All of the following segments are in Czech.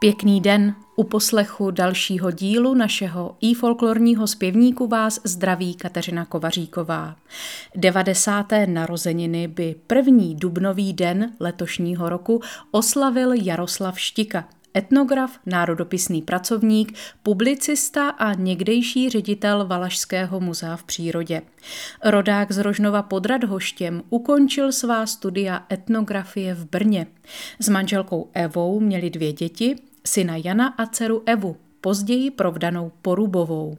Pěkný den. U poslechu dalšího dílu našeho i folklorního zpěvníku vás zdraví Kateřina Kovaříková. 90. narozeniny by první dubnový den letošního roku oslavil Jaroslav Štika – etnograf, národopisný pracovník, publicista a někdejší ředitel Valašského muzea v přírodě. Rodák z Rožnova pod Radhoštěm ukončil svá studia etnografie v Brně. S manželkou Evou měli dvě děti, syna Jana a dceru Evu později provdanou Porubovou.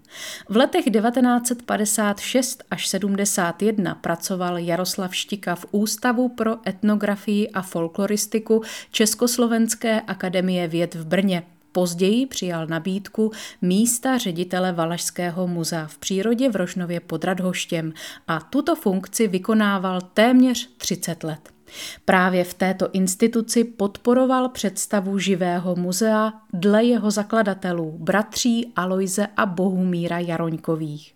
V letech 1956 až 71 pracoval Jaroslav Štika v Ústavu pro etnografii a folkloristiku Československé akademie věd v Brně. Později přijal nabídku místa ředitele Valašského muzea v přírodě v Rožnově pod Radhoštěm a tuto funkci vykonával téměř 30 let. Právě v této instituci podporoval představu živého muzea dle jeho zakladatelů, bratří Aloise a Bohumíra Jaroňkových.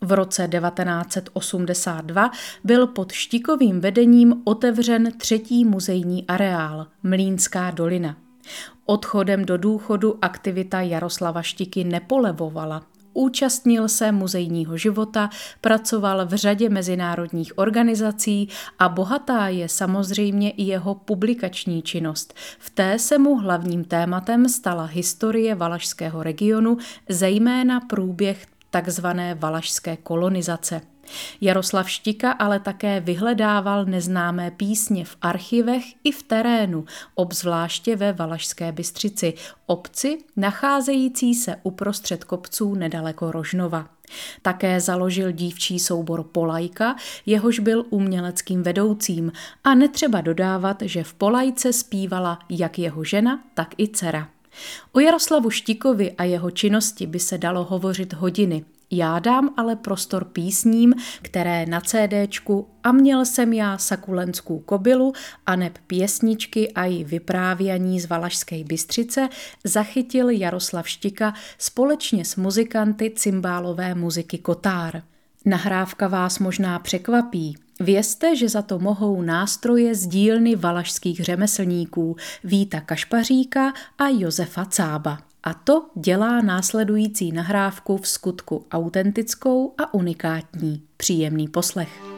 V roce 1982 byl pod Štikovým vedením otevřen třetí muzejní areál, Mlínská dolina. Odchodem do důchodu aktivita Jaroslava Štiky nepolevovala. Účastnil se muzejního života, pracoval v řadě mezinárodních organizací a bohatá je samozřejmě i jeho publikační činnost. V té se mu hlavním tématem stala historie valašského regionu, zejména průběh takzvané valašské kolonizace. Jaroslav Štika ale také vyhledával neznámé písně v archivech i v terénu, obzvláště ve Valašské Bystřici, obci nacházející se uprostřed kopců nedaleko Rožnova. Také založil dívčí soubor Polajka, jehož byl uměleckým vedoucím a netřeba dodávat, že v Polajce zpívala jak jeho žena, tak i dcera. O Jaroslavu Štikovi a jeho činnosti by se dalo hovořit hodiny – já dám ale prostor písním, které na CDčku a měl jsem já sakulenskou kobylu a neb pěsničky a i vyprávění z Valašské Bystřice zachytil Jaroslav Štika společně s muzikanty cymbálové muziky Kotár. Nahrávka vás možná překvapí. Vězte, že za to mohou nástroje z dílny valašských řemeslníků Víta Kašpaříka a Josefa Cába. A to dělá následující nahrávku v skutku autentickou a unikátní. Příjemný poslech.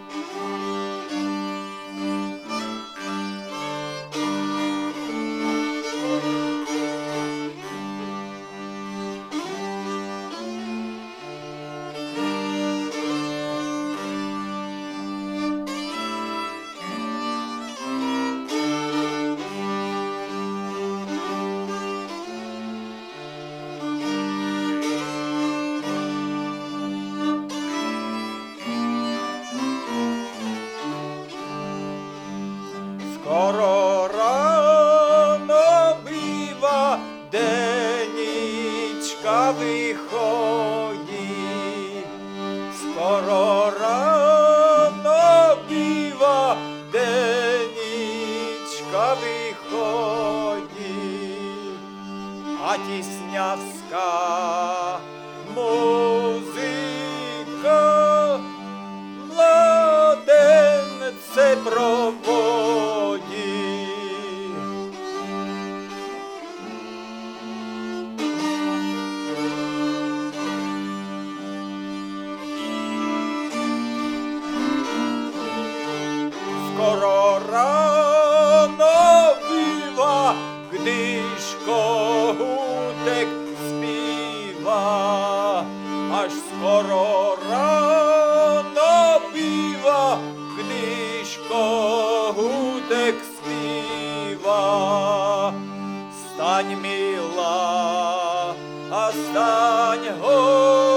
котик співа, аж скоро рано піва, Кдиш когутик співа, стань мила, а стань го.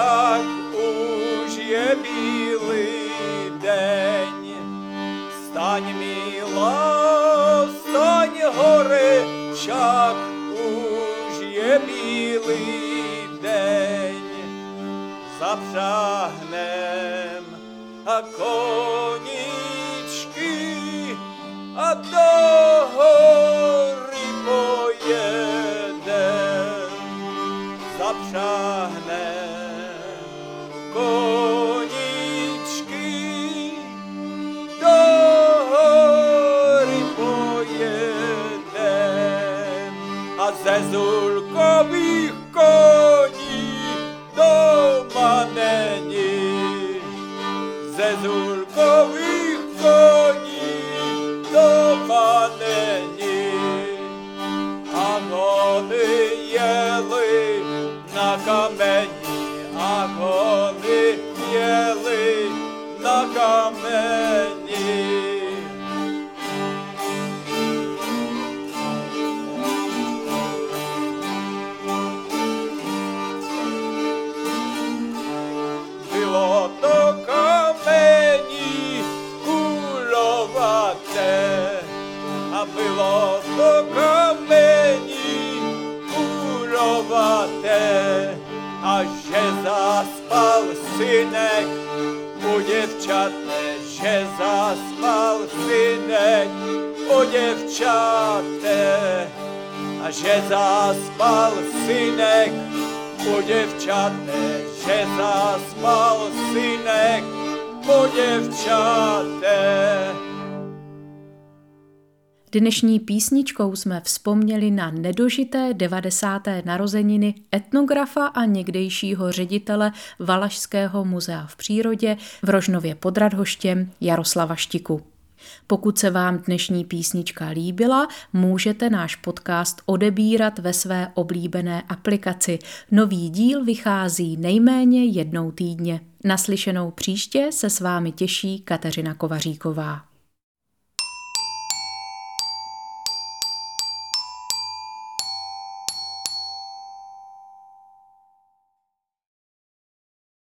як уж є білий день, стань міла, стань гори, як уж є білий день, запрягнем а конічки, а до гори поєдем, запрягнем. а це зулькових коні до манені, це зулькових коні до манені, а вони єли на камені. Že zaspal synek u děvčate, že zaspal synek u děvčate a že zaspal synek u děvčate, že zaspal synek u děvčate. Dnešní písničkou jsme vzpomněli na nedožité 90. narozeniny etnografa a někdejšího ředitele Valašského muzea v přírodě v Rožnově pod Radhoštěm Jaroslava Štiku. Pokud se vám dnešní písnička líbila, můžete náš podcast odebírat ve své oblíbené aplikaci. Nový díl vychází nejméně jednou týdně. Naslyšenou příště se s vámi těší Kateřina Kovaříková.